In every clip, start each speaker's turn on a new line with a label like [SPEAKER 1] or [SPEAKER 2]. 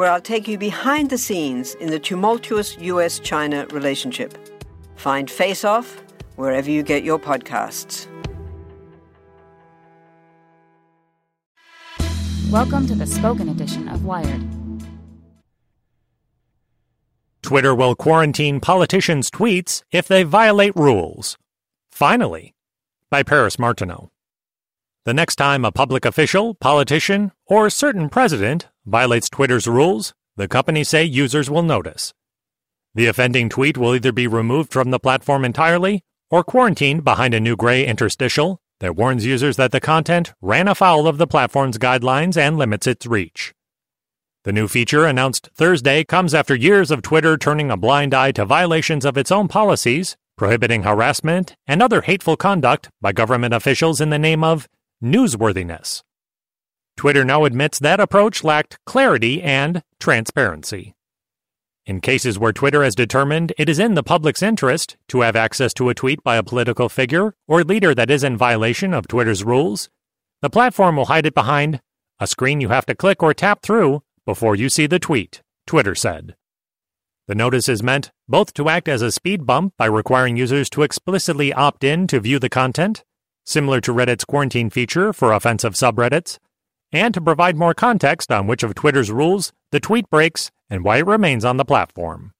[SPEAKER 1] where I'll take you behind the scenes in the tumultuous US China relationship. Find Face Off wherever you get your podcasts.
[SPEAKER 2] Welcome to the spoken edition of Wired.
[SPEAKER 3] Twitter will quarantine politicians' tweets if they violate rules. Finally, by Paris Martineau. The next time a public official, politician, or certain president violates Twitter's rules, the company say users will notice. The offending tweet will either be removed from the platform entirely or quarantined behind a new gray interstitial that warns users that the content ran afoul of the platform's guidelines and limits its reach. The new feature announced Thursday comes after years of Twitter turning a blind eye to violations of its own policies, prohibiting harassment and other hateful conduct by government officials in the name of newsworthiness. Twitter now admits that approach lacked clarity and transparency. In cases where Twitter has determined it is in the public's interest to have access to a tweet by a political figure or leader that is in violation of Twitter's rules, the platform will hide it behind a screen you have to click or tap through before you see the tweet, Twitter said. The notice is meant both to act as a speed bump by requiring users to explicitly opt in to view the content, similar to Reddit's quarantine feature for offensive subreddits, and to provide more context on which of Twitter's rules the tweet breaks and why it remains on the platform.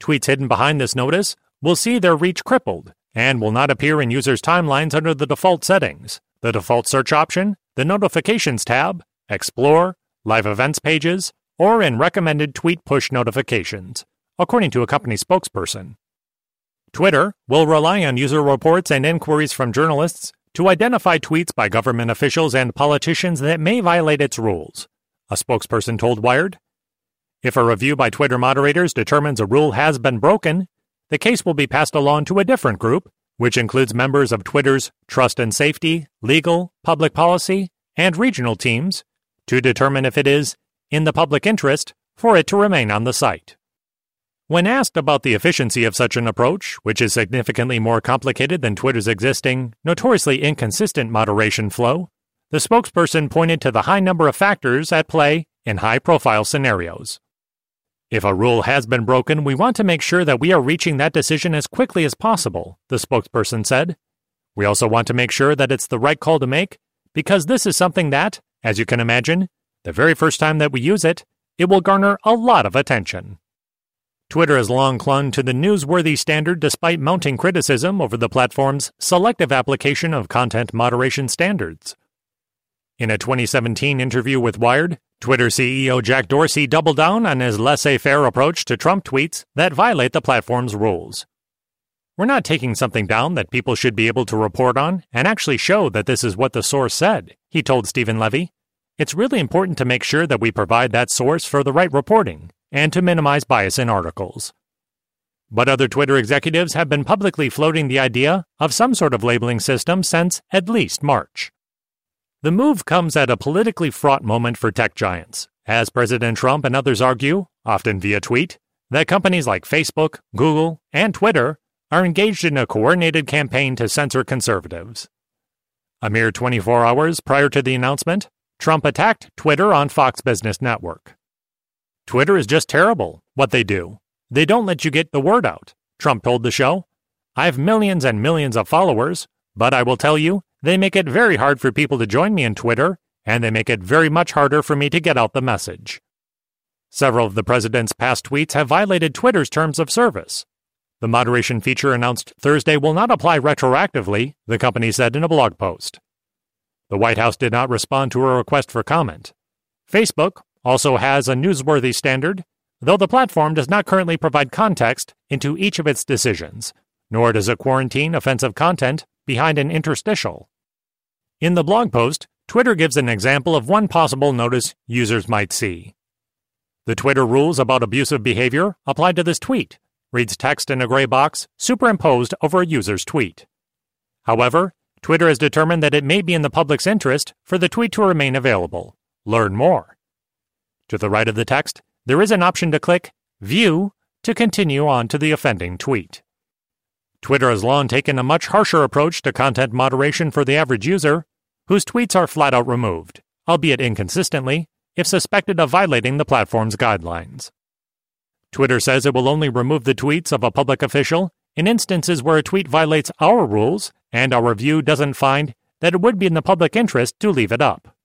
[SPEAKER 3] Tweets hidden behind this notice will see their reach crippled and will not appear in users' timelines under the default settings, the default search option, the Notifications tab, Explore, Live Events pages, or in recommended tweet push notifications, according to a company spokesperson. Twitter will rely on user reports and inquiries from journalists to identify tweets by government officials and politicians that may violate its rules, a spokesperson told Wired. If a review by Twitter moderators determines a rule has been broken, the case will be passed along to a different group, which includes members of Twitter's trust and safety, legal, public policy, and regional teams, to determine if it is in the public interest for it to remain on the site. When asked about the efficiency of such an approach, which is significantly more complicated than Twitter's existing, notoriously inconsistent moderation flow, the spokesperson pointed to the high number of factors at play in high profile scenarios. If a rule has been broken, we want to make sure that we are reaching that decision as quickly as possible, the spokesperson said. We also want to make sure that it's the right call to make, because this is something that, as you can imagine, the very first time that we use it, it will garner a lot of attention. Twitter has long clung to the newsworthy standard despite mounting criticism over the platform's selective application of content moderation standards. In a 2017 interview with Wired, Twitter CEO Jack Dorsey doubled down on his laissez faire approach to Trump tweets that violate the platform's rules. We're not taking something down that people should be able to report on and actually show that this is what the source said, he told Steven Levy. It's really important to make sure that we provide that source for the right reporting and to minimize bias in articles. But other Twitter executives have been publicly floating the idea of some sort of labeling system since at least March. The move comes at a politically fraught moment for tech giants, as President Trump and others argue, often via tweet, that companies like Facebook, Google, and Twitter are engaged in a coordinated campaign to censor conservatives. A mere 24 hours prior to the announcement, Trump attacked Twitter on Fox Business Network. Twitter is just terrible, what they do. They don't let you get the word out, Trump told the show. I have millions and millions of followers, but I will tell you, they make it very hard for people to join me in Twitter, and they make it very much harder for me to get out the message. Several of the president's past tweets have violated Twitter's terms of service. The moderation feature announced Thursday will not apply retroactively, the company said in a blog post. The White House did not respond to a request for comment. Facebook also has a newsworthy standard, though the platform does not currently provide context into each of its decisions, nor does it quarantine offensive content behind an interstitial. In the blog post, Twitter gives an example of one possible notice users might see. The Twitter rules about abusive behavior apply to this tweet, reads text in a gray box superimposed over a user's tweet. However, Twitter has determined that it may be in the public's interest for the tweet to remain available. Learn more. To the right of the text, there is an option to click View to continue on to the offending tweet. Twitter has long taken a much harsher approach to content moderation for the average user, whose tweets are flat out removed, albeit inconsistently, if suspected of violating the platform's guidelines. Twitter says it will only remove the tweets of a public official in instances where a tweet violates our rules and our review doesn't find that it would be in the public interest to leave it up.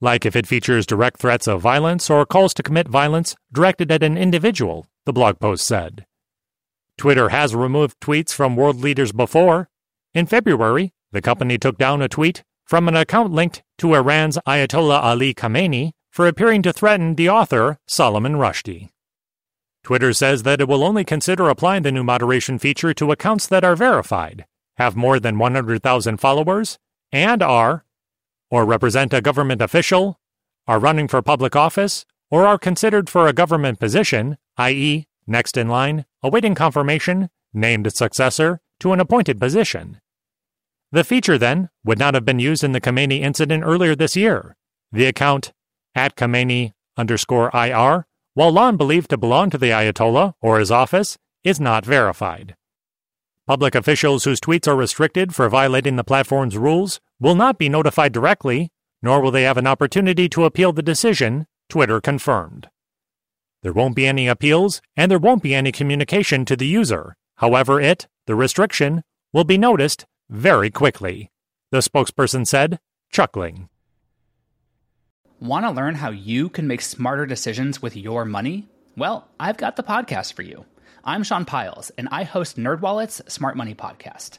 [SPEAKER 3] Like if it features direct threats of violence or calls to commit violence directed at an individual, the blog post said. Twitter has removed tweets from world leaders before. In February, the company took down a tweet from an account linked to Iran's Ayatollah Ali Khamenei for appearing to threaten the author, Salman Rushdie. Twitter says that it will only consider applying the new moderation feature to accounts that are verified, have more than 100,000 followers, and are, or represent a government official, are running for public office, or are considered for a government position, i.e., next in line, awaiting confirmation, named successor to an appointed position. The feature, then, would not have been used in the Khamenei incident earlier this year. The account at Khamenei underscore IR, while long believed to belong to the Ayatollah or his office, is not verified. Public officials whose tweets are restricted for violating the platform's rules will not be notified directly, nor will they have an opportunity to appeal the decision, Twitter confirmed. There won't be any appeals, and there won't be any communication to the user. However, it, the restriction, will be noticed very quickly, the spokesperson said, chuckling.
[SPEAKER 4] Want to learn how you can make smarter decisions with your money? Well, I've got the podcast for you. I'm Sean Pyles, and I host NerdWallet's Smart Money Podcast.